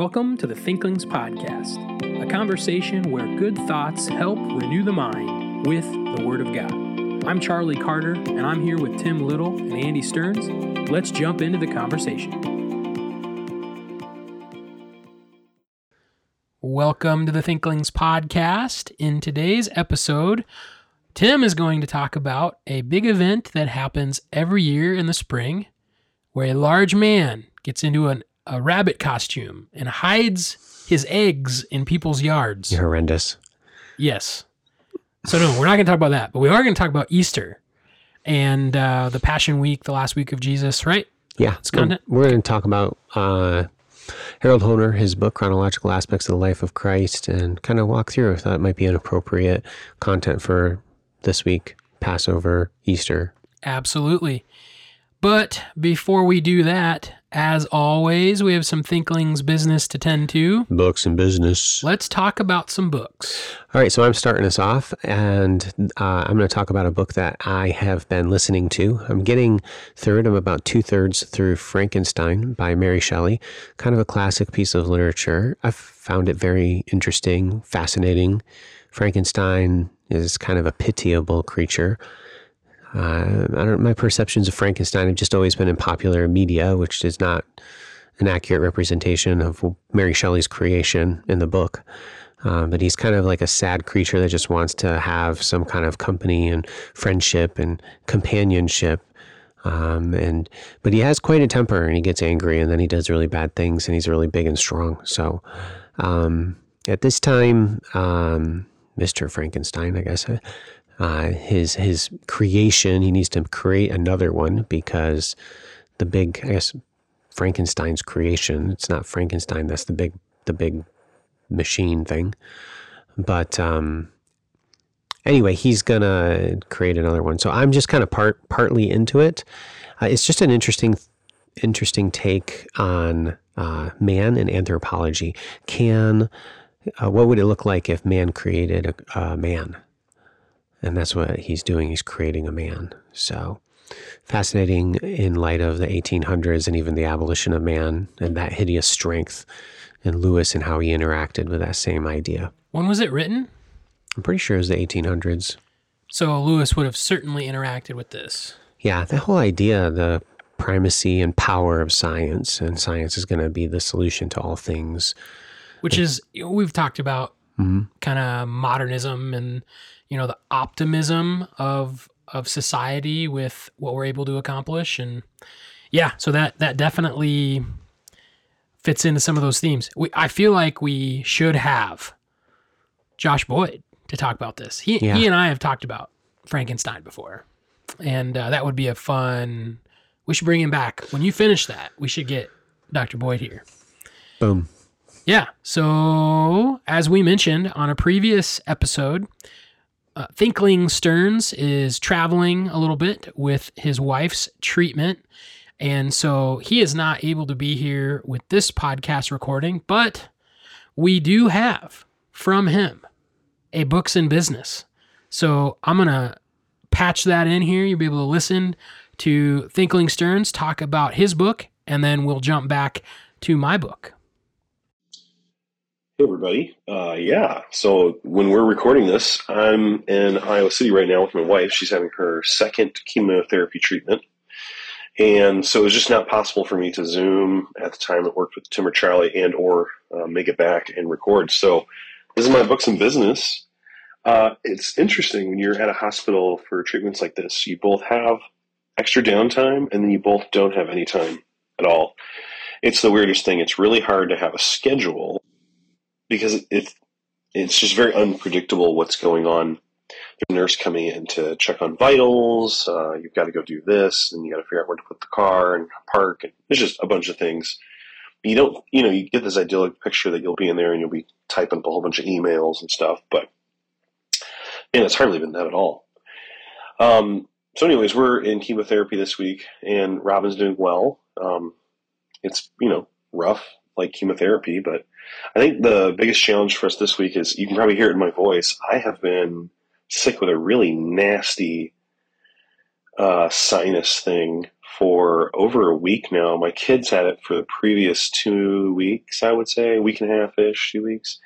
Welcome to the Thinklings Podcast, a conversation where good thoughts help renew the mind with the Word of God. I'm Charlie Carter, and I'm here with Tim Little and Andy Stearns. Let's jump into the conversation. Welcome to the Thinklings Podcast. In today's episode, Tim is going to talk about a big event that happens every year in the spring where a large man gets into an, a rabbit costume and hides his eggs in people's yards. You're horrendous. Yes. So, no, we're not going to talk about that, but we are going to talk about Easter and uh, the Passion Week, the last week of Jesus, right? Yeah, It's content? We're going to talk about uh, Harold Hoehner, his book, Chronological Aspects of the Life of Christ, and kind of walk through if that might be an appropriate content for this week, Passover, Easter. Absolutely. But before we do that, as always, we have some Thinklings business to tend to. Books and business. Let's talk about some books. All right, so I'm starting us off, and uh, I'm going to talk about a book that I have been listening to. I'm getting third, I'm about two thirds through Frankenstein by Mary Shelley, kind of a classic piece of literature. I've found it very interesting, fascinating. Frankenstein is kind of a pitiable creature. Uh, I don't. My perceptions of Frankenstein have just always been in popular media, which is not an accurate representation of Mary Shelley's creation in the book. Um, but he's kind of like a sad creature that just wants to have some kind of company and friendship and companionship. Um, and but he has quite a temper, and he gets angry, and then he does really bad things, and he's really big and strong. So um, at this time, um, Mr. Frankenstein, I guess, uh, his his creation, he needs to create another one because the big, I guess, Frankenstein's creation. It's not Frankenstein. That's the big the big machine thing. But um, anyway, he's gonna create another one. So I'm just kind of part partly into it. Uh, it's just an interesting interesting take on uh, man and anthropology. Can uh, what would it look like if man created a, a man? And that's what he's doing. He's creating a man. So fascinating in light of the 1800s and even the abolition of man and that hideous strength and Lewis and how he interacted with that same idea. When was it written? I'm pretty sure it was the 1800s. So Lewis would have certainly interacted with this. Yeah, the whole idea, the primacy and power of science, and science is going to be the solution to all things. which is we've talked about Mhm. kind of modernism and you know the optimism of of society with what we're able to accomplish and yeah so that that definitely fits into some of those themes we, i feel like we should have josh boyd to talk about this he, Yeah. he and i have talked about frankenstein before and uh, that would be a fun we should bring him back when you finish that we should get dr boyd here Boom. yeah. So, as we mentioned on a previous episode, uh, Thinkling Stearns is traveling a little bit with his wife's treatment. And so he is not able to be here with this podcast recording, but we do have from him a books and business. So I'm going to patch that in here. You'll be able to listen to Thinkling Stearns talk about his book, and then we'll jump back to my book. Hey everybody. Uh, yeah. So when we're recording this, I'm in Iowa City right now with my wife. She's having her second chemotherapy treatment. And so it was just not possible for me to Zoom at the time it worked with Tim or Charlie and or uh, make it back and record. So this is my books and business. Uh, it's interesting when you're at a hospital for treatments like this. You both have extra downtime and then you both don't have any time at all. It's the weirdest thing. It's really hard to have a schedule because it it's just very unpredictable what's going on. A nurse coming in to check on vitals. Uh, you've got to go do this, and you got to figure out where to put the car and park. And there's just a bunch of things. You don't, you know, you get this idyllic picture that you'll be in there and you'll be typing up a whole bunch of emails and stuff, but man, it's hardly been that at all. Um, so, anyways, we're in chemotherapy this week, and Robin's doing well. Um, it's you know rough like chemotherapy, but I think the biggest challenge for us this week is you can probably hear it in my voice. I have been sick with a really nasty uh, sinus thing for over a week now. My kids had it for the previous two weeks, I would say, a week and a half ish, two weeks.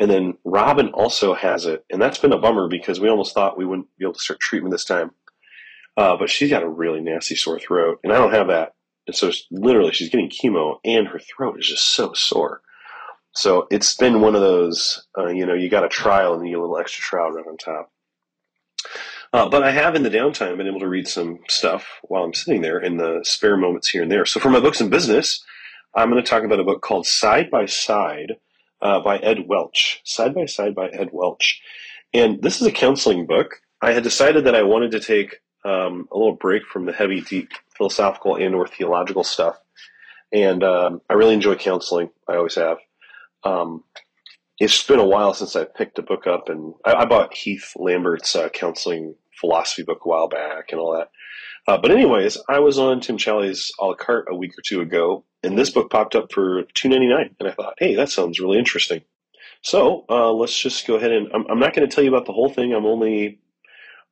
And then Robin also has it, and that's been a bummer because we almost thought we wouldn't be able to start treatment this time. Uh, but she's got a really nasty sore throat, and I don't have that. And so literally, she's getting chemo, and her throat is just so sore. So it's been one of those, uh, you know, you got a trial and you get a little extra trial right on top. Uh, but I have in the downtime been able to read some stuff while I'm sitting there in the spare moments here and there. So for my books and business, I'm going to talk about a book called Side by Side uh, by Ed Welch. Side by Side by Ed Welch. And this is a counseling book. I had decided that I wanted to take um, a little break from the heavy, deep philosophical and or theological stuff. And um, I really enjoy counseling. I always have. Um, it's been a while since I picked a book up, and I, I bought Heath Lambert's uh, counseling philosophy book a while back and all that. Uh, but anyways, I was on Tim Challies a la carte a week or two ago, and this book popped up for two ninety nine, and I thought, hey, that sounds really interesting. So uh, let's just go ahead and I'm, I'm not going to tell you about the whole thing. I'm only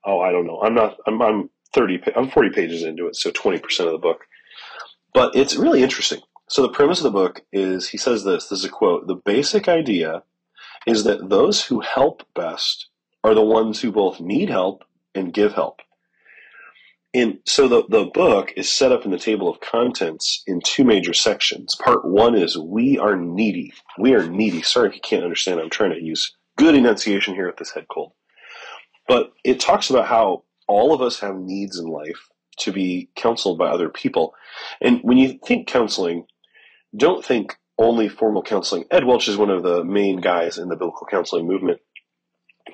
oh I don't know. I'm not I'm, I'm thirty I'm forty pages into it, so twenty percent of the book. But it's really interesting. So the premise of the book is he says this. This is a quote. The basic idea is that those who help best are the ones who both need help and give help. And so the, the book is set up in the table of contents in two major sections. Part one is We Are Needy. We are needy. Sorry if you can't understand. I'm trying to use good enunciation here with this head cold. But it talks about how all of us have needs in life to be counseled by other people. And when you think counseling, don't think only formal counseling. Ed Welch is one of the main guys in the biblical counseling movement.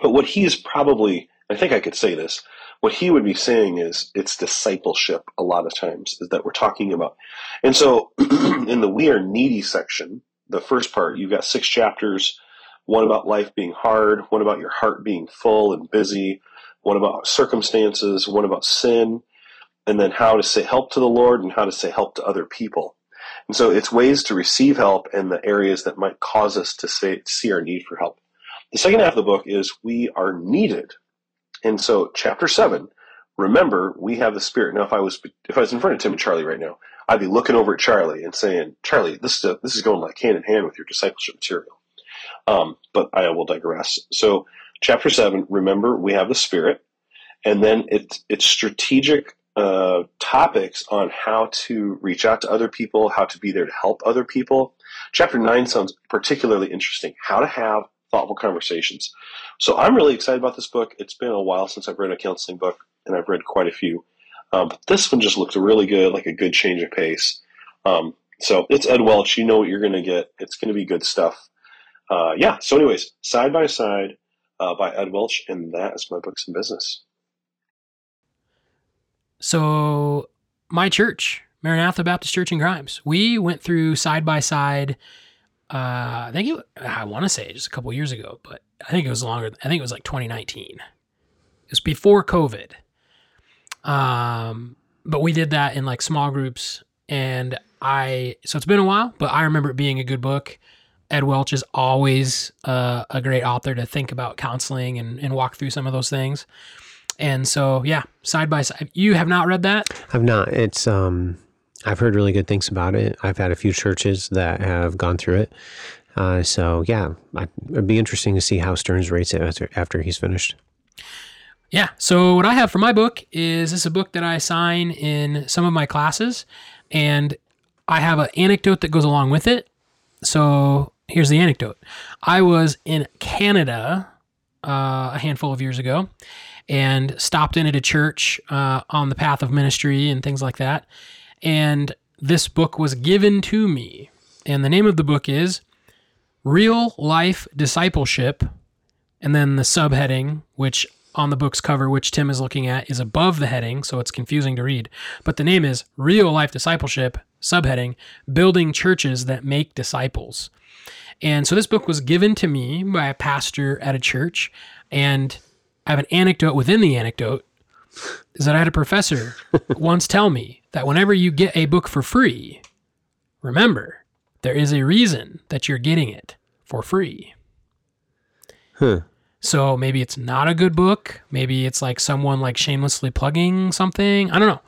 But what he is probably, I think I could say this, what he would be saying is it's discipleship a lot of times is that we're talking about. And so in the we are needy section, the first part, you've got six chapters, one about life being hard, one about your heart being full and busy, one about circumstances, one about sin, and then how to say help to the Lord and how to say help to other people. And so it's ways to receive help in the areas that might cause us to, say, see our need for help. The second half of the book is we are needed. And so chapter seven, remember we have the spirit. Now if I was if I was in front of Tim and Charlie right now, I'd be looking over at Charlie and saying, Charlie, this is this is going like hand in hand with your discipleship material. Um, but I will digress. So chapter seven, remember we have the spirit, and then it's it's strategic uh, topics on how to reach out to other people, how to be there to help other people. Chapter 9 sounds particularly interesting how to have thoughtful conversations. So I'm really excited about this book. It's been a while since I've read a counseling book, and I've read quite a few. Um, but this one just looked really good, like a good change of pace. Um, so it's Ed Welch. You know what you're going to get. It's going to be good stuff. Uh, yeah. So, anyways, side by side uh, by Ed Welch, and that is my books and business. So, my church, Maranatha Baptist Church in Grimes, we went through side by side. Uh, I think I want to say just a couple years ago, but I think it was longer. I think it was like 2019. It was before COVID. Um, but we did that in like small groups, and I so it's been a while, but I remember it being a good book. Ed Welch is always uh, a great author to think about counseling and, and walk through some of those things. And so, yeah, side by side. You have not read that? I've not. It's um, I've heard really good things about it. I've had a few churches that have gone through it. Uh, so yeah, it'd be interesting to see how Stearns rates it after, after he's finished. Yeah. So what I have for my book is this is a book that I assign in some of my classes, and I have an anecdote that goes along with it. So here's the anecdote. I was in Canada uh, a handful of years ago, and stopped in at a church uh, on the path of ministry and things like that. And this book was given to me. And the name of the book is Real Life Discipleship. And then the subheading, which on the book's cover, which Tim is looking at, is above the heading, so it's confusing to read. But the name is Real Life Discipleship, subheading Building Churches That Make Disciples. And so this book was given to me by a pastor at a church. And I have an anecdote within the anecdote is that I had a professor once tell me that whenever you get a book for free, remember there is a reason that you're getting it for free. Huh. So maybe it's not a good book. Maybe it's like someone like shamelessly plugging something. I don't know.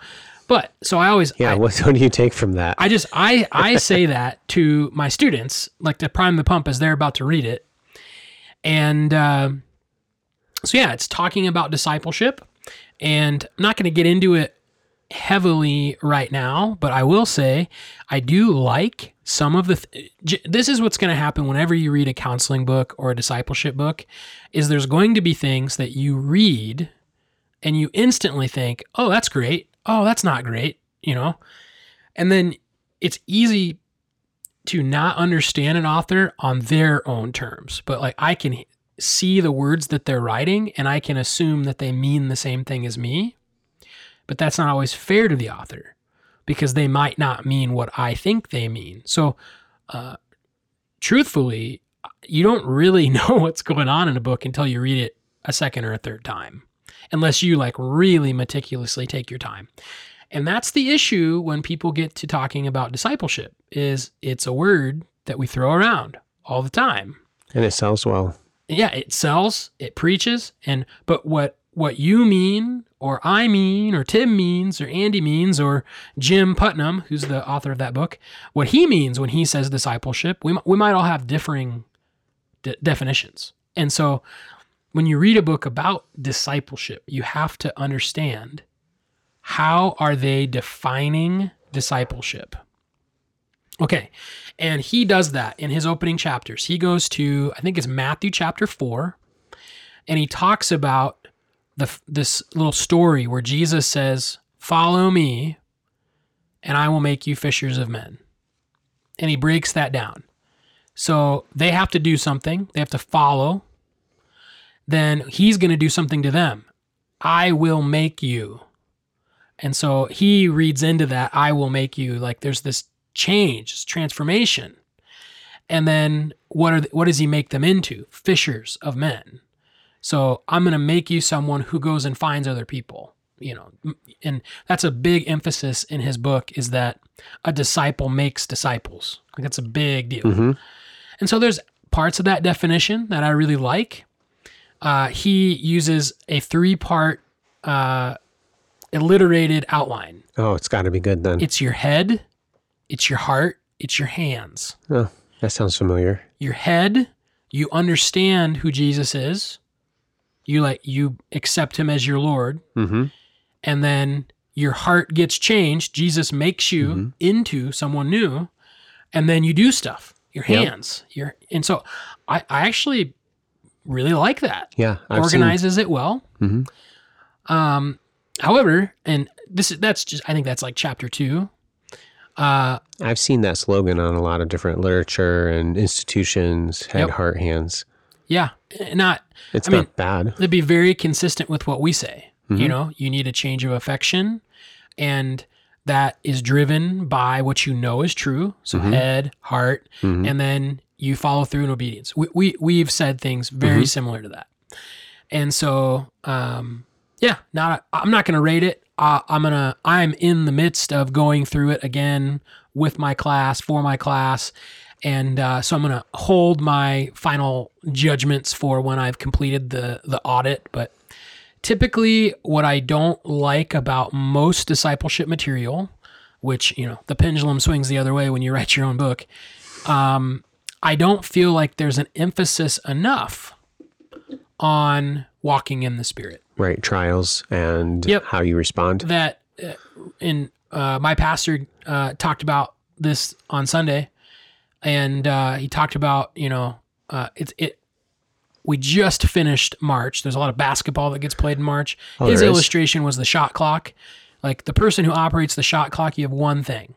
But so I always Yeah. I, what, what do you take from that? I just I I say that to my students, like to prime the pump as they're about to read it, and uh, so yeah, it's talking about discipleship, and I'm not going to get into it heavily right now, but I will say I do like some of the. Th- j- this is what's going to happen whenever you read a counseling book or a discipleship book, is there's going to be things that you read, and you instantly think, "Oh, that's great. Oh, that's not great," you know, and then it's easy to not understand an author on their own terms, but like I can see the words that they're writing and I can assume that they mean the same thing as me. But that's not always fair to the author because they might not mean what I think they mean. So, uh, truthfully, you don't really know what's going on in a book until you read it a second or a third time, unless you like really meticulously take your time. And that's the issue when people get to talking about discipleship is it's a word that we throw around all the time. and it sells well. Yeah, it sells, it preaches, and but what what you mean or I mean or Tim means or Andy means or Jim Putman, who's the author of that book, what he means when he says discipleship, we we might all have differing de- definitions. And so when you read a book about discipleship, you have to understand how are they defining discipleship? Okay. And he does that in his opening chapters. He goes to, I think it's Matthew chapter 4, and he talks about the this little story where Jesus says, "Follow me, and I will make you fishers of men." And he breaks that down. So they have to do something. They have to follow. Then he's going to do something to them. I will make you. And so he reads into that, I will make you. Like there's this change, this transformation. And then what are the, what does he make them into? Fishers of men. So I'm going to make you someone who goes and finds other people, you know. And that's a big emphasis in his book is that a disciple makes disciples. Like that's a big deal. hmm And so there's parts of that definition that I really like. Uh, he uses a three part uh, alliterated outline. Oh, it's got to be good then. It's your head, it's your heart, it's your hands. oh, that sounds familiar. Your head, you understand who Jesus is. You like you accept him as your Lord, hmm and then your heart gets changed. Jesus makes you Mhm. into someone new, and then you do stuff. Your Yep. hands, your and so I, I actually really like that. Yeah, I've Organizes it well. Mhm. Um, however, and this is that's just I think that's like chapter two. Uh, I've seen that slogan on a lot of different literature and institutions. Head, Yep. heart, hands. yeah, not It's I not mean- bad. it'd be very consistent with what we say. You Mhm. know, you need a change of affection, and that is driven by what you know is true. So Mhm. head, heart, Mhm. and then you follow through in obedience. We, we we've said things very similar to that, and so um, yeah, not I'm not gonna rate it. Uh, I'm gonna I'm in the midst of going through it again with my class for my class, and uh, so I'm gonna hold my final judgments for when I've completed the the audit. But typically, what I don't like about most discipleship material, which you know the pendulum swings the other way when you write your own book, um, I don't feel like there's an emphasis enough on walking in the Spirit Right, trials and Yep. how you respond. that uh, in uh, my pastor uh, talked about this on Sunday, and uh, he talked about you know uh, it's it. We just finished March. There's a lot of basketball that gets played in March. Oh, His there is? illustration was the shot clock. Like the person who operates the shot clock, you have one thing.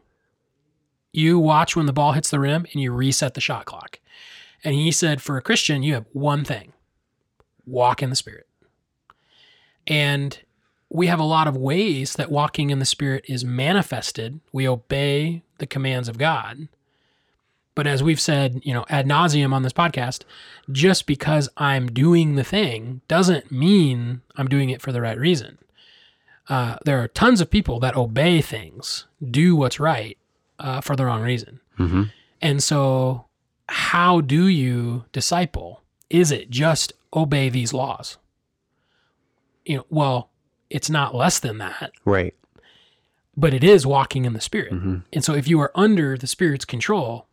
You watch when the ball hits the rim and you reset the shot clock. And he said, for a Christian, you have one thing walk in the Spirit. And we have a lot of ways that walking in the Spirit is manifested. We obey the commands of God. But as we've said, you know, ad nauseum on this podcast, just because I'm doing the thing doesn't mean I'm doing it for the right reason. Uh, there are tons of people that obey things, do what's right uh, for the wrong reason. hmm And so, how do you disciple? Is it just obey these laws? You know, well, it's not less than that. Right. but it is walking in the Spirit. Mhm. And so if you are under the Spirit's control,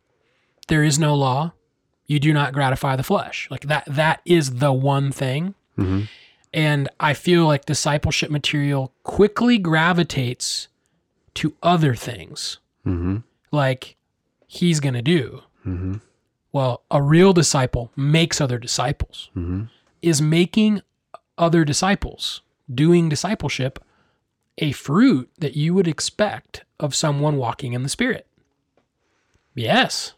there is no law. You do not gratify the flesh. Like that that is the one thing. Mhm. And I feel like discipleship material quickly gravitates to other things Mhm. like he's going to do. Mhm. Well, a real disciple makes other disciples. Mhm. Is making other disciples, doing discipleship, a fruit that you would expect of someone walking in the Spirit? Yes.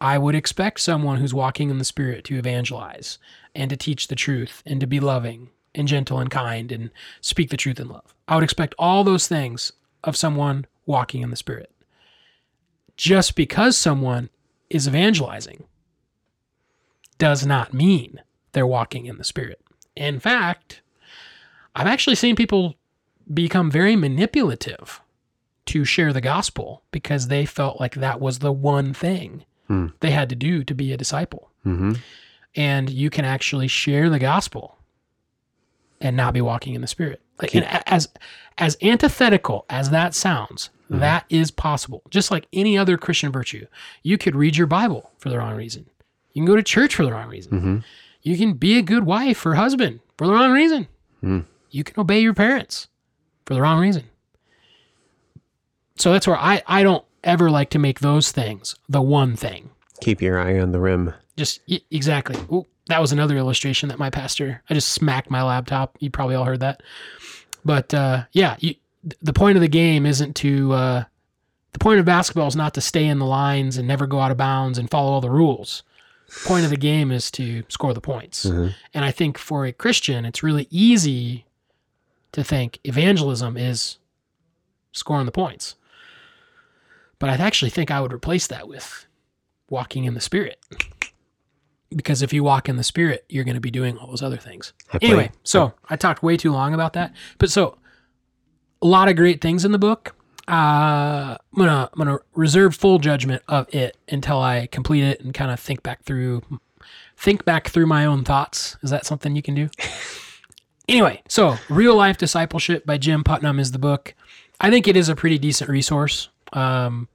I would expect someone who's walking in the Spirit to evangelize and to teach the truth and to be loving and gentle and kind and speak the truth in love. I would expect all those things of someone walking in the Spirit. Just because someone is evangelizing does not mean they're walking in the Spirit. In fact, I've actually seen people become very manipulative to share the gospel because they felt like that was the one thing Hmm. they had to do to be a disciple. Mhm. And you can actually share the gospel and not be walking in the spirit. Like as as antithetical as that sounds, that is possible. Just like any other Christian virtue. You could read your Bible for the wrong reason. You can go to church for the wrong reason. Mhm. You can be a good wife or husband for the wrong reason. Hmm. You can obey your parents for the wrong reason. So that's where I, I don't ever like to make those things the one thing. Keep your eye on the rim. Just exactly. Ooh, that was another illustration that my pastor. I just smacked my laptop. You probably all heard that. But uh, yeah, you, the point of the game isn't to. Uh, the point of basketball is not to stay in the lines and never go out of bounds and follow all the rules. The point of the game is to score the points. Mhm. And I think for a Christian, it's really easy to think evangelism is scoring the points. But I actually think I would replace that with walking in the Spirit. Because if you walk in the Spirit, you're going to be doing all those other things. I play- Anyway, so I talked way too long about that. But so a lot of great things in the book. Uh, I'm gonna I'm gonna reserve full judgment of it until I complete it and kind of think back through think back through my own thoughts. Is that something you can do? anyway, so Real Life Discipleship by Jim Putman is the book. I think it is a pretty decent resource. Um,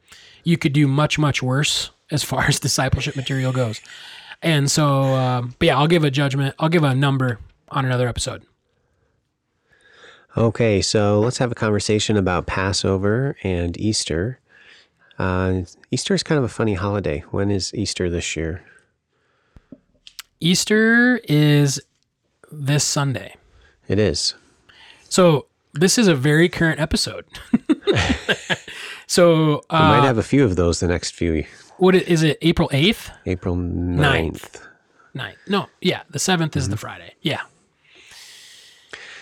you could do much much worse as far as discipleship material goes. And so, um, but yeah, I'll give a judgment. I'll give a number on another episode. Okay, so let's have a conversation about Passover and Easter. Uh, Easter is kind of a funny holiday. When is Easter this year? Easter is this Sunday. It is. So this is a very current episode. so We might uh, have a few of those the next few what is it? April eighth, April 9th. Ninth. 9th? No, yeah, the 7th is the Friday. Yeah,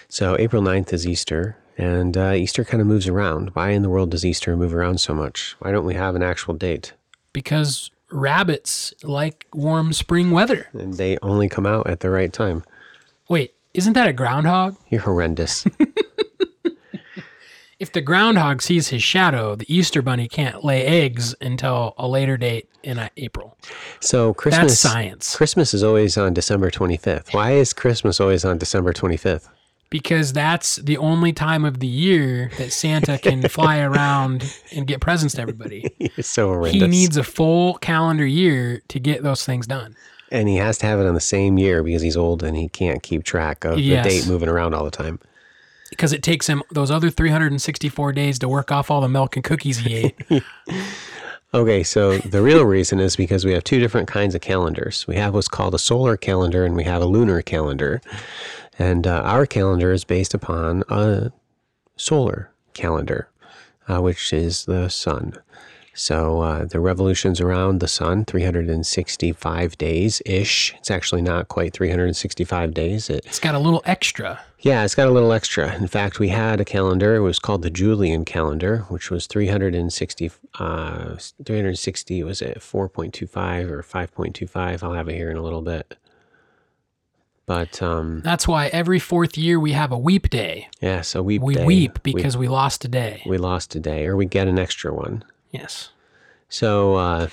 So April 9th is Easter, and uh, Easter kind of moves around. Why in the world does Easter move around so much? Why don't we have an actual date? because rabbits like warm spring weather. And they only come out at the right time. Wait, isn't that a groundhog? You're horrendous. If the groundhog sees his shadow, the Easter bunny can't lay eggs until a later date in uh, April. So Christmas That's science. Christmas is always on December 25th. Why is Christmas always on December 25th? Because that's the only time of the year that Santa can fly around and get presents to everybody. It's so horrendous. He needs a full calendar year to get those things done. and he has to have it on the same year because he's old and he can't keep track of Yes. the date moving around all the time. Because it takes him those other 364 days to work off all the milk and cookies he ate. Okay, so the real reason is because we have two different kinds of calendars. We have what's called a solar calendar and we have a lunar calendar. And uh, our calendar is based upon a solar calendar, uh, which is the sun. So uh, the revolutions around the sun, 365 days ish. It's actually not quite 365 days. It, It's got a little extra. yeah, it's got a little extra. In fact, we had a calendar. It was called the Julian calendar, which was 360, uh, 360, was it 4.25 or 5.25? I'll have it here in a little bit. But um, That's why every fourth year we have a weep day. yeah, so we We day. weep because we, lost a day. we, we lost a day or we get an extra one. yes. So uh,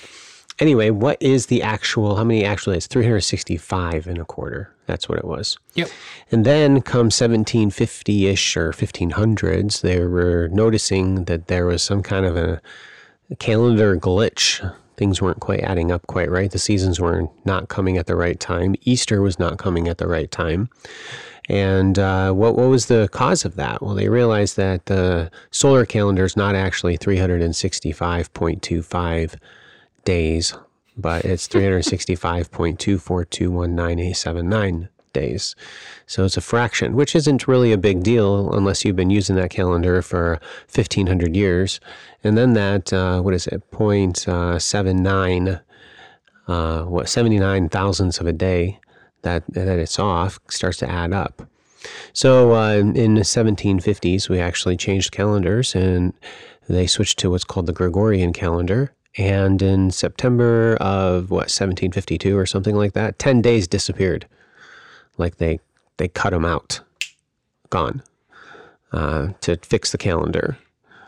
anyway, what is the actual? How many actually? It's 365 and a quarter. That's what it was. Yep. And then come 1750-ish or 1500s, they were noticing that there was some kind of a, a calendar glitch. Things weren't quite adding up quite right. The seasons were not coming at the right time. Easter was not coming at the right time. And uh, what, what was the cause of that? Well, they realized that the solar calendar is not actually 365.25 days, but it's 365.2421979 days. So it's a fraction, which isn't really a big deal unless you've been using that calendar for 1500 years. And then that, uh, what is it, 0.79, uh, what, 79 thousandths of a day that, that it's off starts to add up. So uh, in the 1750s, we actually changed calendars and they switched to what's called the Gregorian calendar. And in September of what 1752 or something like that, 10 days disappeared. Like they they cut them out, gone, uh, to fix the calendar.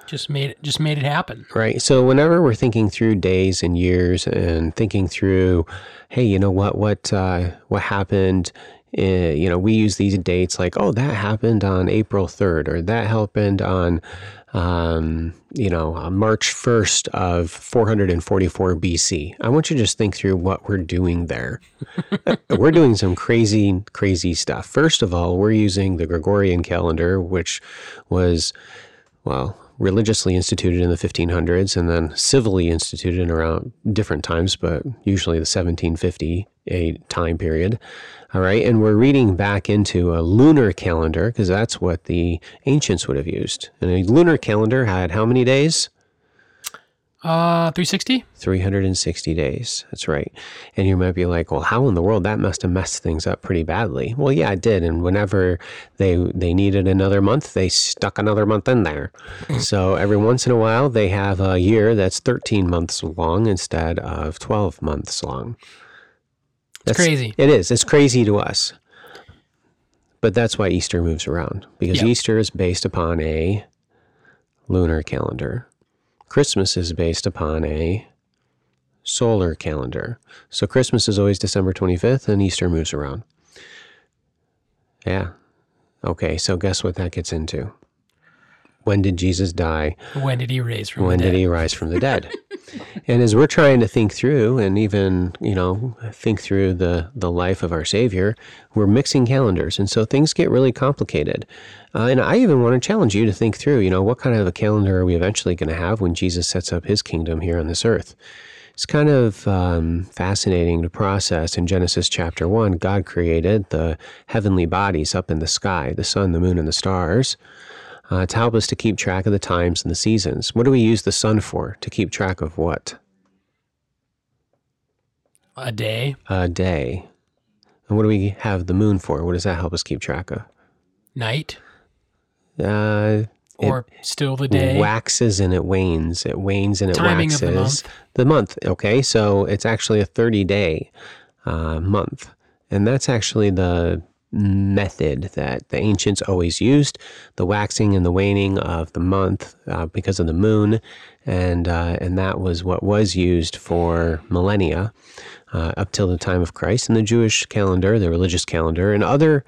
Just made it. Just made it happen. Right. So whenever we're thinking through days and years and thinking through, hey, you know what, what, uh, what happened? Uh, you know, we use these dates like, oh, that happened on April third, or that happened on, um, you know, uh, March first of 444 BC. I want you to just think through what we're doing there. we're doing some crazy, crazy stuff. First of all, we're using the Gregorian calendar, which was, well, religiously instituted in the 1500s and then civilly instituted in around different times, but usually the 1750 a time period. All right. And we're reading back into a lunar calendar because that's what the ancients would have used. And a lunar calendar had how many days? Uh, 360? 360 days. That's right. And you might be like, well, how in the world that must have messed things up pretty badly. Well, yeah, it did. And whenever they they needed another month, they stuck another month in there. so every once in a while, they have a year that's 13 months long instead of 12 months long. It's crazy. It is. It's crazy to us. But that's why Easter moves around because Yep. Easter is based upon a lunar calendar. Christmas is based upon a solar calendar. So Christmas is always December 25th and Easter moves around. Yeah. Okay, so guess what that gets into? When did Jesus die? When did he raise from when the did he rise from the dead? And as we're trying to think through and even you know think through the the life of our savior we're mixing calendars. And so things get really complicated. Uh, and i even want to challenge you to think through you know what kind of a calendar are we eventually going to have when jesus sets up his kingdom here on this earth? It's kind of um, fascinating to process. In Genesis chapter 1, God created the heavenly bodies up in the sky, the sun, the moon, and the stars uh, to help us to keep track of the times and the seasons. What do we use the sun for? To keep track of what? A day, A day. And what do we have the moon for? What does that help us keep track of? night, Uh, or still the day. waxes and it wanes. It wanes and it Timing of waxes. the month. The month. Okay, so it's actually a 30 day uh, month. And that's actually the method that the ancients always used the waxing and the waning of the month uh, because of the moon. And, uh, and that was what was used for millennia uh, up till the time of Christ. And the Jewish calendar, the religious calendar, and other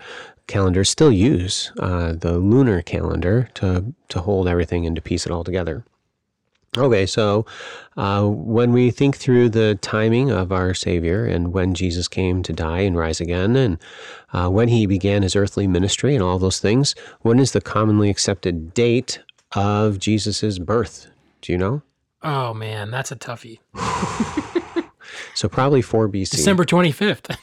calendars still use uh, the lunar calendar to, to hold everything and to piece it all together. Okay, so uh, when we think through the timing of our Savior and when Jesus came to die and rise again, and uh, when he began his earthly ministry and all those things, when is the commonly accepted date of Jesus' birth? Do you know? Oh man, that's a toughie. So probably 4 BC. December 25th.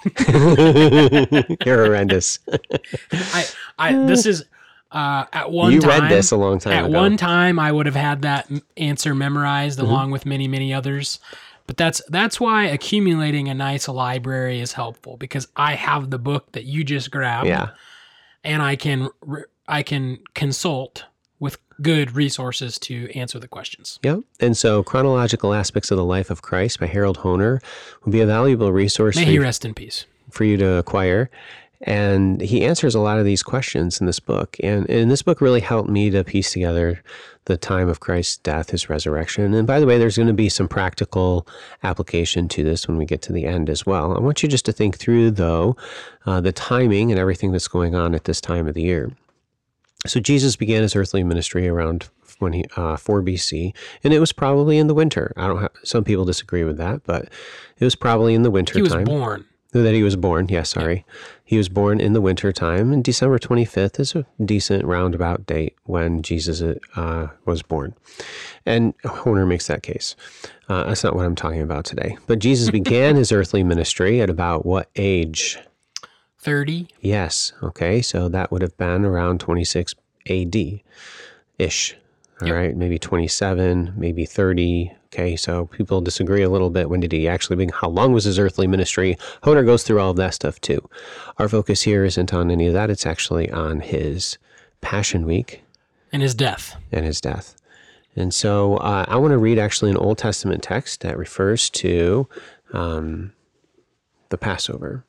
You're horrendous. I, I, this is, uh, at one you time. read this a long time At ago. one time, I would have had that answer memorized Mm-hmm. along with many, many others. But that's that's why accumulating a nice library is helpful because I have the book that you just grabbed, yeah. and I can I can consult with good resources to answer the questions. Yep. And so, Chronological Aspects of the Life of Christ by Harold Hoehner would be a valuable resource May he rest in peace. for you to acquire. And he answers a lot of these questions in this book. And, and this book really helped me to piece together the time of Christ's death, his resurrection. And by the way, there's going to be some practical application to this when we get to the end as well. I want you just to think through, though, uh, the timing and everything that's going on at this time of the year. So Jesus began his earthly ministry around when he uh, 4 BC, and it was probably in the winter. I don't have some people disagree with that, but it was probably in the winter He was time born. That he was born. Yes, sorry. He was born in the winter time, and December 25th is a decent roundabout date when Jesus uh, was born. And Hoehner makes that case. Uh, that's not what I'm talking about today. But Jesus began his earthly ministry at about what age? 30. Yes. Okay. So that would have been around 26 AD ish. All right, Yep. Maybe 27, maybe 30. Okay. So people disagree a little bit. When did he actually begin? How long was his earthly ministry? Hoehner goes through all of that stuff too. Our focus here isn't on any of that. It's actually on his Passion Week And his death. and his death. And so uh, I want to read actually an Old Testament text that refers to um, the Passover.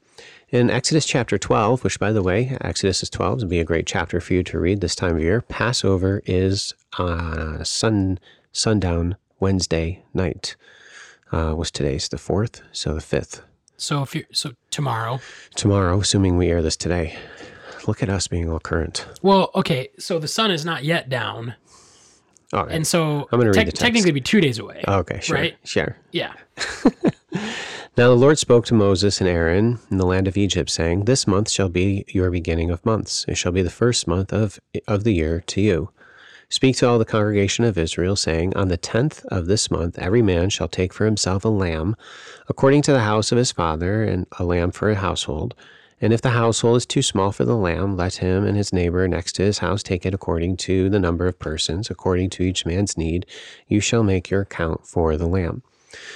In Exodus chapter 12, which by the way, Exodus is 12 would be a great chapter for you to read this time of year. Passover is uh, sun sundown Wednesday night. Uh, was today's the fourth, so the fifth. So if you so tomorrow. Tomorrow, assuming we air this today. Look at us being all current. Well, okay, so the sun is not yet down. All right. And so I'm gonna read the text. technically it'd be 2 days away. okay, sure. right? Sure. yeah. Now the Lord spoke to Moses and Aaron in the land of Egypt, saying, This month shall be your beginning of months. It shall be the first month of, of the year to you. Speak to all the congregation of Israel, saying, On the tenth of this month every man shall take for himself a lamb, according to the house of his father, and a lamb for a household. And if the household is too small for the lamb, let him and his neighbor next to his house take it according to the number of persons, according to each man's need. You shall make your account for the lamb.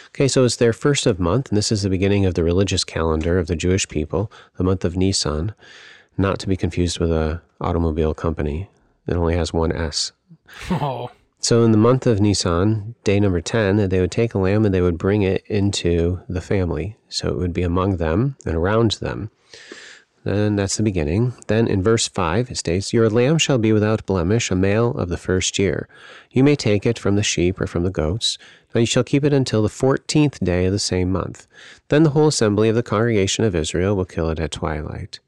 Okay, so it's their first of month, and this is the beginning of the religious calendar of the Jewish people, the month of Nisan, not to be confused with a automobile company. that only has one S. Oh, So in the month of Nisan, day number 10, they would take a lamb and they would bring it into the family. So it would be among them and around them. Then that's the beginning. Then in verse 5, it states, Your lamb shall be without blemish, a male of the first year. You may take it from the sheep or from the goats. Now you shall keep it until the fourteenth day of the same month. Then the whole assembly of the congregation of Israel will kill it at twilight.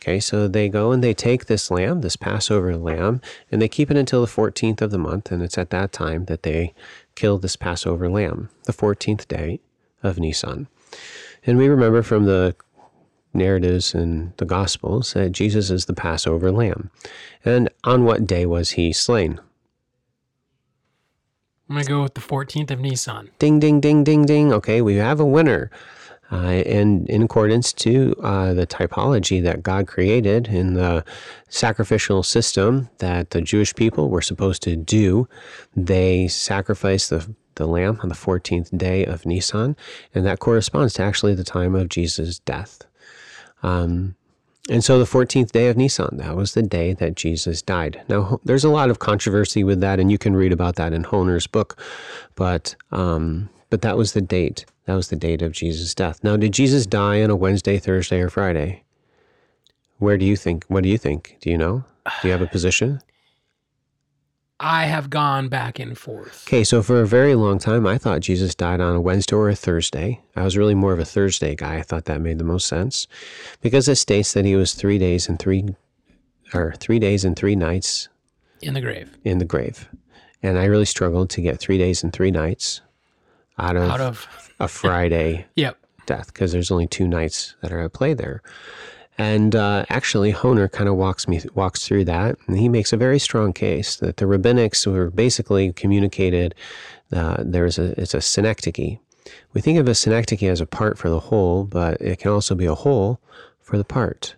Okay, so they go and they take this lamb, this Passover lamb, and they keep it until the 14th of the month, and it's at that time that they kill this Passover lamb, the 14th day of Nisan. And we remember from the narratives in the Gospels that Jesus is the Passover lamb. And on what day was he slain? I'm going to go with the 14th of Nisan. Ding, ding, ding, ding, ding. Okay, we have a winner. Uh, and in accordance to uh, the typology that God created in the sacrificial system that the Jewish people were supposed to do, they sacrificed the, the lamb on the 14th day of Nisan, and that corresponds to actually the time of Jesus' death. Um, and so the 14th day of Nisan, that was the day that Jesus died. Now, there's a lot of controversy with that, and you can read about that in Hoehner's book, but um, but that was the date. That was the date of Jesus' death. Now, did Jesus die on a Wednesday, Thursday, or Friday? Where do you think? What do you think? Do you know? Do you have a position? I have gone back and forth. Okay, so for a very long time, I thought Jesus died on a Wednesday or a Thursday. I was really more of a Thursday guy. I thought that made the most sense because it states that he was three days and three, or three days and three nights In the grave. in the grave, and I really struggled to get three days and three nights out of, Out of. a Friday Yep. death because there's only two nights that are at play there. And uh, actually, Hoehner kind of walks me walks through that, and he makes a very strong case that the rabbinics were basically communicated. Uh, there's a it's a synecdoche. We think of a synecdoche as a part for the whole, but it can also be a whole for the part.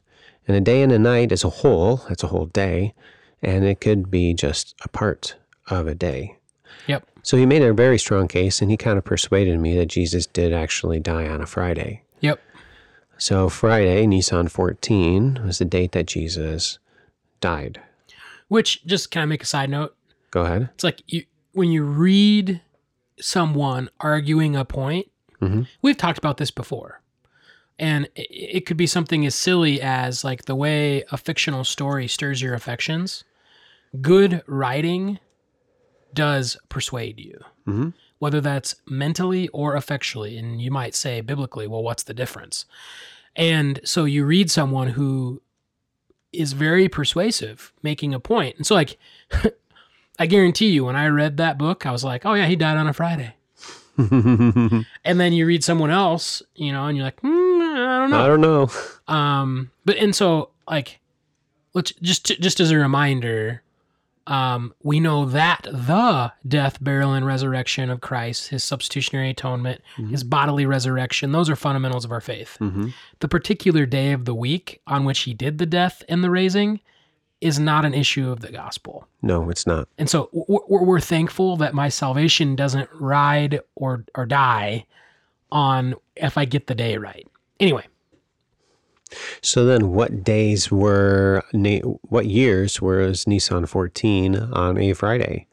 And a day and a night is a whole. That's a whole day, and it could be just a part of a day. Yep. So he made a very strong case, and he kind of persuaded me that Jesus did actually die on a Friday. Yep. So Friday, Nisan 14, was the date that Jesus died. Which, just can I make a side note? Go ahead. It's like you when you read someone arguing a point, Mhm. we've talked about this before. And it, it could be something as silly as like the way a fictional story stirs your affections. Good writing does persuade you, Mhm. whether that's mentally or effectually. And you might say biblically, well, what's the difference? And so you read someone who is very persuasive, making a point. And so, like, I guarantee you, when I read that book, I was like, oh, yeah, he died on a Friday. And then you read someone else, you know, and you're like, hmm, I don't know. I don't know. Um, but and so like, let's just just as a reminder, um, we know that the death, burial, and resurrection of Christ, His substitutionary atonement, His bodily resurrection, those are fundamentals of our faith. hmm The particular day of the week on which He did the death and the raising is not an issue of the gospel. No, it's not. And so w- w- we're thankful that my salvation doesn't ride or or die on if I get the day right. Anyway, So then, what days were, what years was Nisan 14 on a Friday?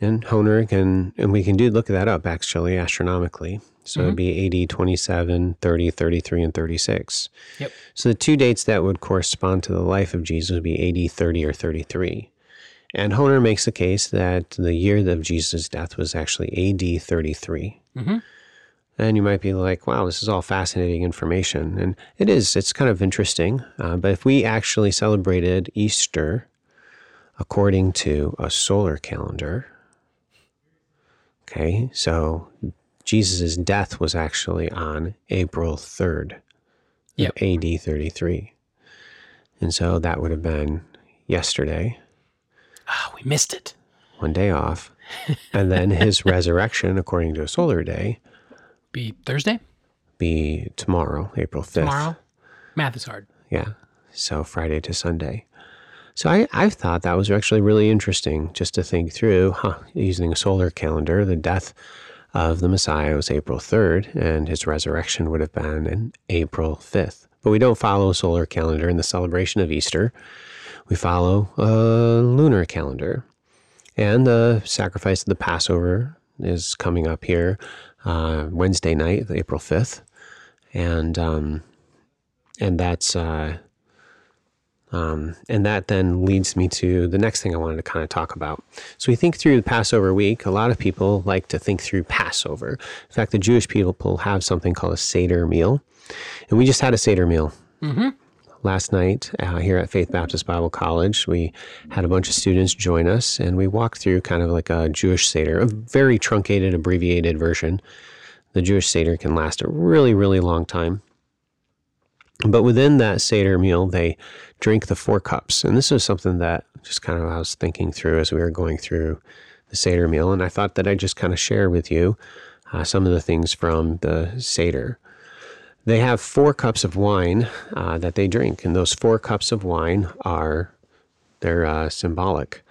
And Hoehner can, and we can do look that up actually astronomically. So it'd be 80, 27, 30, 33, and 36. Yep. So the two dates that would correspond to the life of Jesus would be 80, 30, or 33. And Hoehner makes the case that the year of Jesus' death was actually AD 33. Mhm. And you might be like, wow, this is all fascinating information. And it is, it's kind of interesting. Uh, but if we actually celebrated Easter according to a solar calendar, okay, so Jesus' death was actually on April 3rd of Yep. AD 33. And so that would have been yesterday, ah, we missed it. one day off. and then his resurrection, according to a solar day, Be Thursday be tomorrow, April 5th. tomorrow. Math is hard. Yeah. So Friday to Sunday. So I, I thought that was actually really interesting just to think through, huh, using a solar calendar, the death of the Messiah was April 3rd, and his resurrection would have been in April 5th. But we don't follow a solar calendar in the celebration of Easter. We follow a lunar calendar. And the sacrifice of the Passover is coming up here uh, Wednesday night, April 5th. And um, and that's uh, um, and that then leads me to the next thing I wanted to kind of talk about. So we think through the Passover week. A lot of people like to think through Passover. In fact, the Jewish people have something called a Seder meal, and we just had a Seder meal Mm-hmm. Last night uh, here at Faith Baptist Bible College. We had a bunch of students join us, and we walked through kind of like a Jewish Seder, a very truncated, abbreviated version. The Jewish Seder can last a really, really long time. But within that Seder meal, they drink the four cups. And this is something that just kind of I was thinking through as we were going through the Seder meal. And I thought that I'd just kind of share with you uh, some of the things from the Seder. They have four cups of wine uh, that they drink, and those four cups of wine are they're uh, symbolic.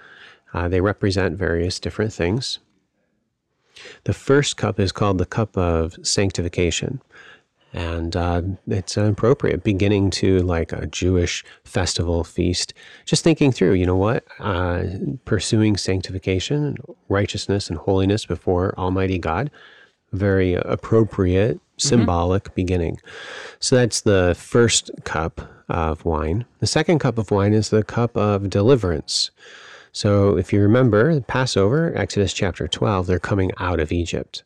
Uh, they represent various different things. The first cup is called the cup of sanctification, and uh, it's appropriate beginning to like a Jewish festival feast. Just thinking through, you know what, uh, pursuing sanctification, righteousness, and holiness before Almighty God very appropriate symbolic beginning. So that's the first cup of wine. The second cup of wine is the cup of deliverance. So if you remember Passover, Exodus chapter 12, they're coming out of Egypt.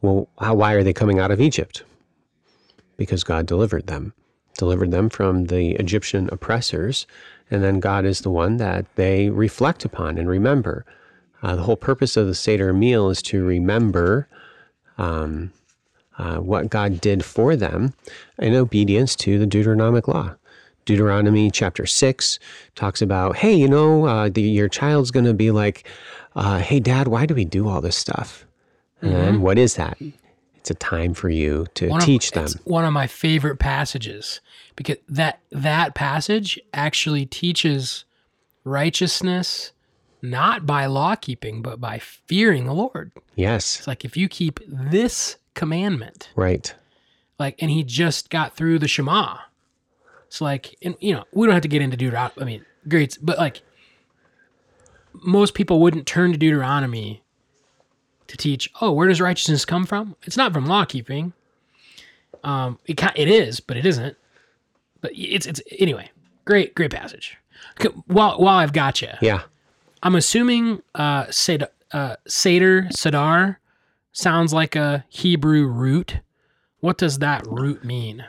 Well, how, why are they coming out of Egypt? Because God delivered them, delivered them from the Egyptian oppressors, and then God is the one that they reflect upon and remember. Uh, the whole purpose of the Seder meal is to remember um, uh, what God did for them in obedience to the Deuteronomic law. Deuteronomy chapter 6 talks about, hey, you know, uh, the, your child's going to be like, uh, hey, dad, why do we do all this stuff? And then what is that? It's a time for you to One of- teach them. It's one of my favorite passages because that that passage actually teaches righteousness not by law keeping but by fearing the Lord. Yes, It's like if you keep this commandment, right. like, and he just got through the Shema. So like, and you know, we don't have to get into Deuteronomy. I mean, great, but like, most people wouldn't turn to Deuteronomy to teach. Oh, where does righteousness come from? It's not from law keeping. Um, it it is, but it isn't. But it's it's anyway. Great great passage. While while I've got you, Yeah. I'm assuming uh, Sed, uh, Seder, Sadar sounds like a Hebrew root. What does that root mean?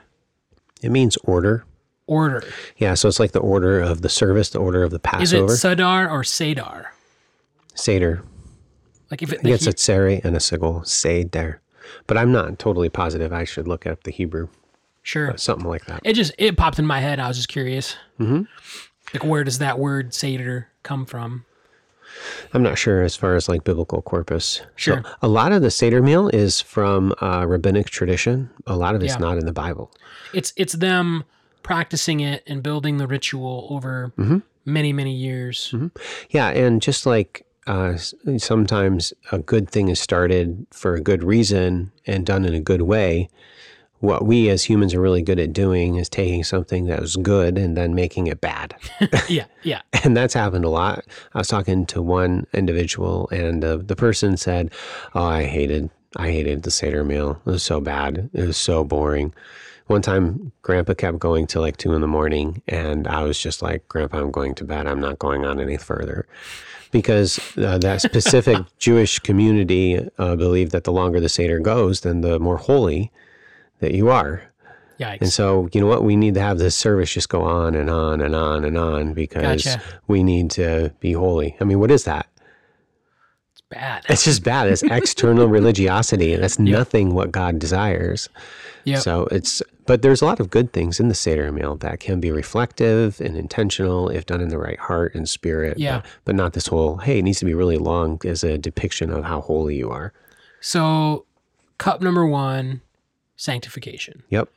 It means order. Order. Yeah, so it's like the order of the service, the order of the Passover. Is it. Sadar or Sadar? Seder. Like if it, I think it's the a tseri and a sigil, Seder. But I'm not totally positive. I should look up the Hebrew, He- sure. something like that. It just it popped in my head. I was just curious. Mm-hmm. Like where does that word Seder come from? I'm not sure as far as like biblical corpus. Sure. So a lot of the Seder meal is from uh, rabbinic tradition. A lot of it's Yeah. not in the Bible. It's it's them practicing it and building the ritual over Mm-hmm. many many years. Yeah, and just like uh, sometimes a good thing is started for a good reason and done in a good way. What we as humans are really good at doing is taking something that was good and then making it bad. yeah, yeah. and that's happened a lot. I was talking to one individual, and uh, the person said, "Oh, I hated, I hated the Seder meal. It was so bad. It was so boring." One time, Grandpa kept going till like two in the morning, and I was just like, "Grandpa, I'm going to bed. I'm not going on any further." Because uh, that specific Jewish community uh, believed that the longer the Seder goes, then the more holy that you are. Yikes. And so, you know what? We need to have this service just go on and on and on and on because Gotcha. we need to be holy. I mean, what is that? it's bad. It's just bad. It's external religiosity. And that's nothing what God desires. Yep. So it's, but there's a lot of good things in the Seder meal that can be reflective and intentional if done in the right heart and spirit. Yeah. But, but not this whole, hey, it needs to be really long as a depiction of how holy you are. So, cup number one, sanctification. Yep.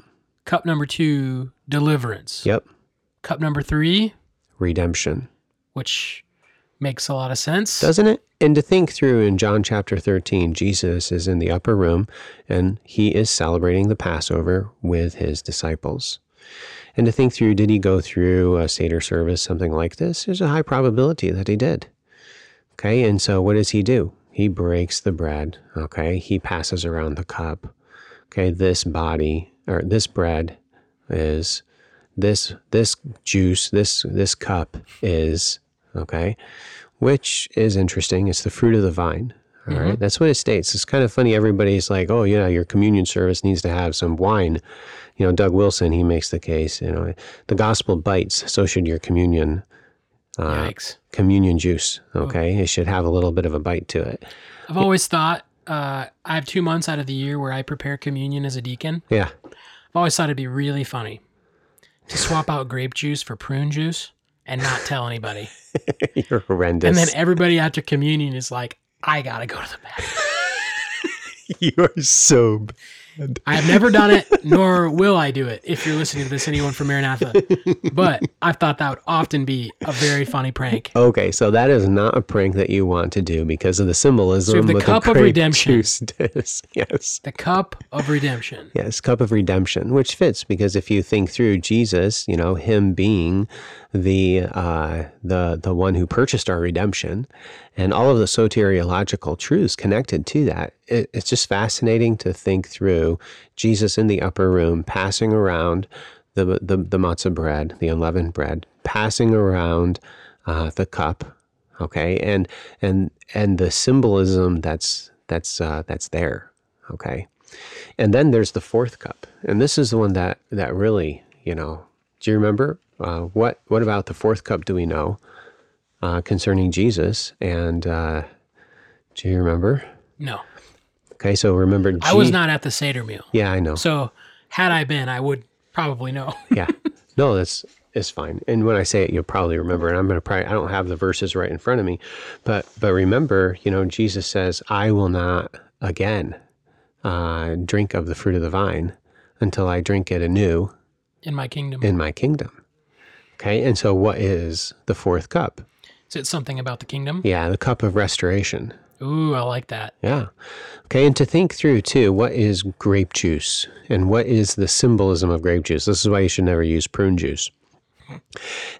Cup number two, deliverance. Yep. Cup number three, Redemption. which makes a lot of sense. Doesn't it? And to think through in John chapter 13, Jesus is in the upper room and he is celebrating the Passover with his disciples. And to think through, did he go through a Seder service, something like this? There's a high probability that he did. Okay, and so what does he do? He breaks the bread. Okay, he passes around the cup. Okay, this body or this bread is this this juice, this this cup is okay, which is interesting. It's the fruit of the vine. All right, mm-hmm. that's what it states. It's kind of funny. Everybody's like, "Oh, yeah, your communion service needs to have some wine." You know, Doug Wilson he makes the case. You know, the gospel bites, so should your communion uh, Yikes. communion juice. Okay, oh. it should have a little bit of a bite to it. I've always thought uh, I have two months out of the year where I prepare communion as a deacon. Yeah, I've always thought it'd be really funny to swap out grape juice for prune juice and not tell anybody. you're horrendous. And then everybody after communion is like, I gotta go to the bathroom. you are so. I have never done it, nor will I do it. If you're listening to this, anyone from Maranatha, but I thought that would often be a very funny prank. Okay, so that is not a prank that you want to do because of the symbolism. So the cup of redemption. Yes. The cup of redemption. Yes, cup of redemption, which fits because if you think through Jesus, you know, him being the uh, the the one who purchased our redemption, and all of the soteriological truths connected to that, it, it's just fascinating to think through Jesus in the upper room, passing around the the, the matzah bread, the unleavened bread, passing around uh, the cup, okay, and and and the symbolism that's that's uh, that's there, okay. And then there's the fourth cup, and this is the one that that really, you know, do you remember uh, what what about the fourth cup? Do we know uh, concerning Jesus? And uh, do you remember? No, Okay, so remember, I was not at the Seder meal. Yeah, I know. So had I been, I would probably know. yeah, no, that's it's fine. And when I say it, you'll probably remember. And I'm going to probably I don't have the verses right in front of me, but but remember, you know, Jesus says, "I will not again uh, drink of the fruit of the vine until I drink it anew in my kingdom. in my kingdom." Okay, and so what is the fourth cup? Is it something about the kingdom? Yeah, the cup of restoration. Ooh, I like that. Yeah. Okay, and to think through too, what is grape juice and what is the symbolism of grape juice? This is why you should never use prune juice.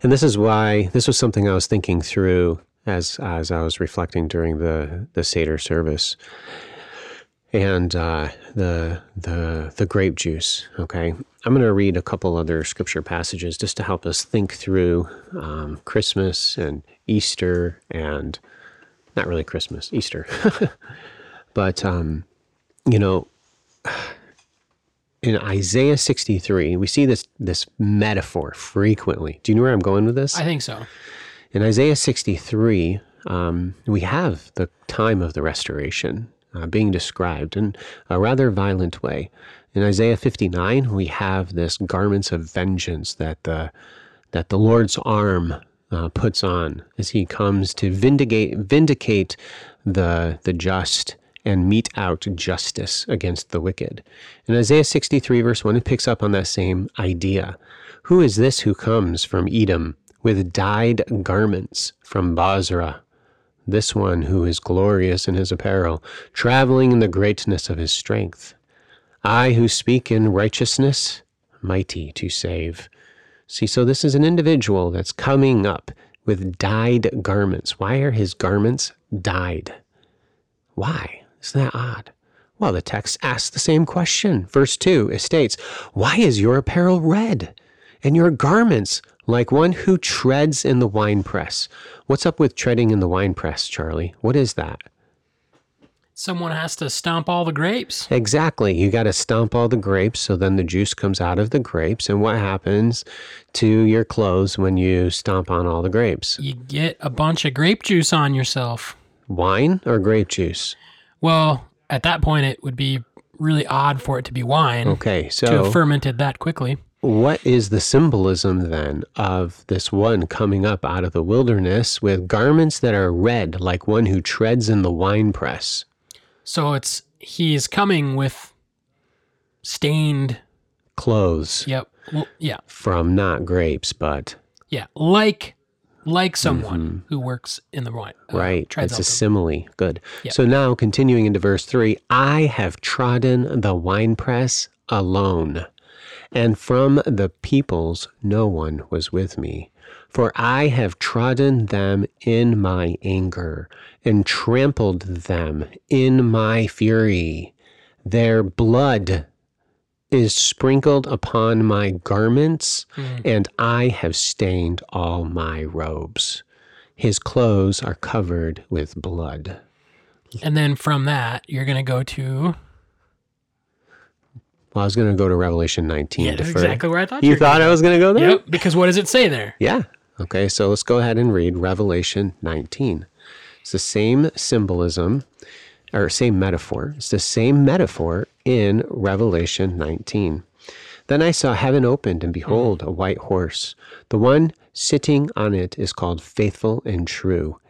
And this is why this was something I was thinking through as as I was reflecting during the the Seder service. And uh, the the the grape juice. Okay, I'm going to read a couple other scripture passages just to help us think through um, Christmas and Easter and not really Christmas, Easter, but um, you know. In Isaiah 63, we see this this metaphor frequently. Do you know where I'm going with this? I think so. In Isaiah 63, um, we have the time of the restoration uh, being described in a rather violent way. In Isaiah 59, we have this garments of vengeance that the that the Lord's arm uh, puts on as He comes to vindicate vindicate the the just and mete out justice against the wicked. In Isaiah 63, verse 1, it picks up on that same idea. Who is this who comes from Edom with dyed garments from Bozrah? This one who is glorious in his apparel, traveling in the greatness of his strength. I who speak in righteousness, mighty to save. See, so this is an individual that's coming up with dyed garments. Why are his garments dyed? Why? Isn't that odd? Well, the text asks the same question. Verse 2, it states, Why is your apparel red, and your garments like one who treads in the winepress? What's up with treading in the winepress, Charlie? What is that? Someone has to stomp all the grapes. Exactly. You got to stomp all the grapes so then the juice comes out of the grapes. And what happens to your clothes when you stomp on all the grapes? You get a bunch of grape juice on yourself. Wine or grape juice? Well, at that point, it would be really odd for it to be wine Okay, to so have fermented that quickly. What is the symbolism then of this one coming up out of the wilderness with garments that are red like one who treads in the winepress? So it's he's coming with stained. Clothes Yep. Well, yeah. from not grapes, but Yeah. Like like someone who works in the wine. uh, Mm-hmm. right. It's a simile. Good. Yeah. So now continuing into verse 3 I have trodden the winepress alone, and from the peoples no one was with me. For I have trodden them in my anger, and trampled them in my fury. Their blood is sprinkled upon my garments, hmm. and I have stained all my robes. His clothes are covered with blood. And then from that, you're going to go to. Well, I was going to go to Revelation 19. Yeah, that's exactly where I thought You were thought I was going to go go. there? Yep. Because what does it say there? Yeah. Okay, so let's go ahead and read Revelation 19. It's the same symbolism or same metaphor. It's the same metaphor in Revelation 19. Then I saw heaven opened, and behold, a white horse. The one sitting on it is called Faithful and True,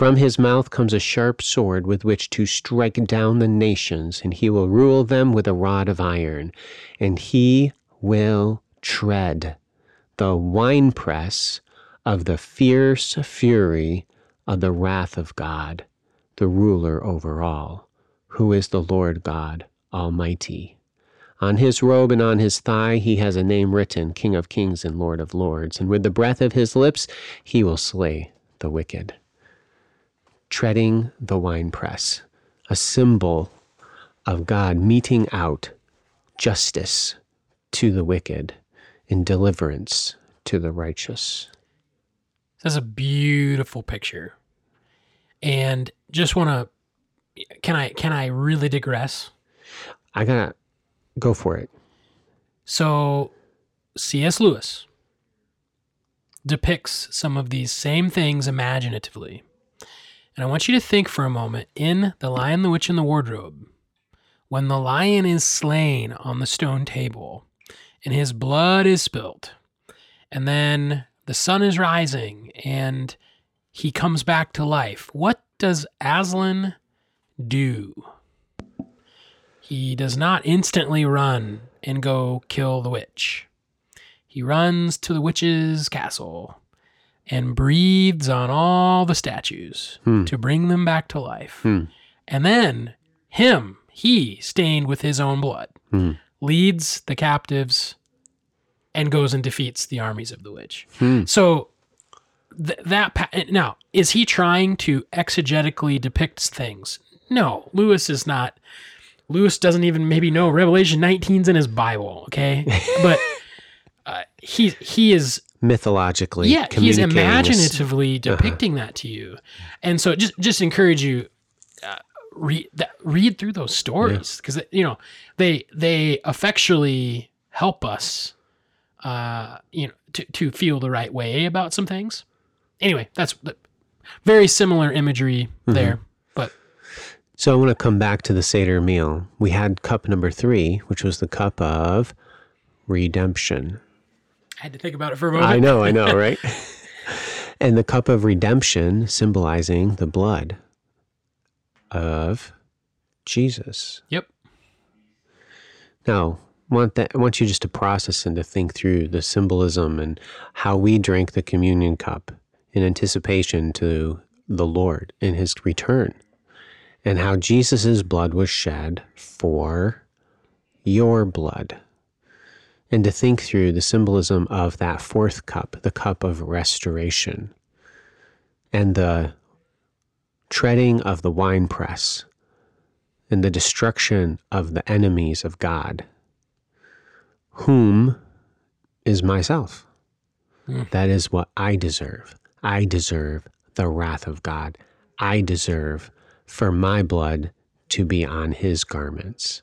From his mouth comes a sharp sword with which to strike down the nations, and he will rule them with a rod of iron. And he will tread the winepress of the fierce fury of the wrath of God, the ruler over all, who is the Lord God Almighty. On his robe and on his thigh he has a name written, King of Kings and Lord of Lords, and with the breath of his lips he will slay the wicked. Treading the winepress, a symbol of God meting out justice to the wicked and deliverance to the righteous. That's a beautiful picture. And just want to can I can I really digress? I gotta go for it. So C.S. Lewis depicts some of these same things imaginatively. And I want you to think for a moment in The Lion, the Witch, and the Wardrobe, when the lion is slain on the stone table and his blood is spilt, and then the sun is rising and he comes back to life. What does Aslan do? He does not instantly run and go kill the witch. He runs to the witch's castle and breathes on all the statues Hmm. to bring them back to life. Hmm. And then him, he stained with his own blood, Hmm. leads the captives and goes and defeats the armies of the witch. Hmm. So th- that pa- now is he trying to exegetically depict things? No, Lewis is not. Lewis doesn't even maybe know Revelation 19's in his Bible. Okay, but uh, he he is Mythologically, yeah he's imaginatively depicting that to you, and so just just encourage you. Uh, read that, read through those stories because you know they they effectually help us uh you know to, to feel the right way about some things anyway that's very similar imagery Mm-hmm. there but So I want to come back to the Seder meal. We had cup number three, which was the cup of redemption. I had to think about it for a moment I know, I know, right? and the cup of redemption symbolizing the blood of Jesus. yep Now, want that I want you just to process and to think through the symbolism and how we drank the communion cup in anticipation to the Lord in his return. And how Jesus' blood was shed for your blood. And to think through the symbolism of that fourth cup, the cup of restoration, and the treading of the winepress and the destruction of the enemies of God, whom is myself. Hmm. That is what I deserve. I deserve the wrath of God. I deserve for my blood to be on his garments.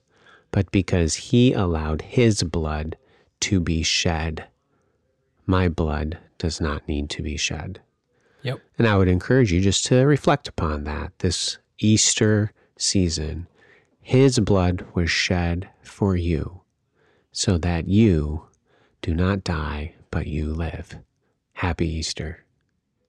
But because he allowed his blood to be shed, my blood does not need to be shed. yep And I would encourage you just to reflect upon that this Easter season. His blood was shed for you so that you do not die, but you live. Happy Easter.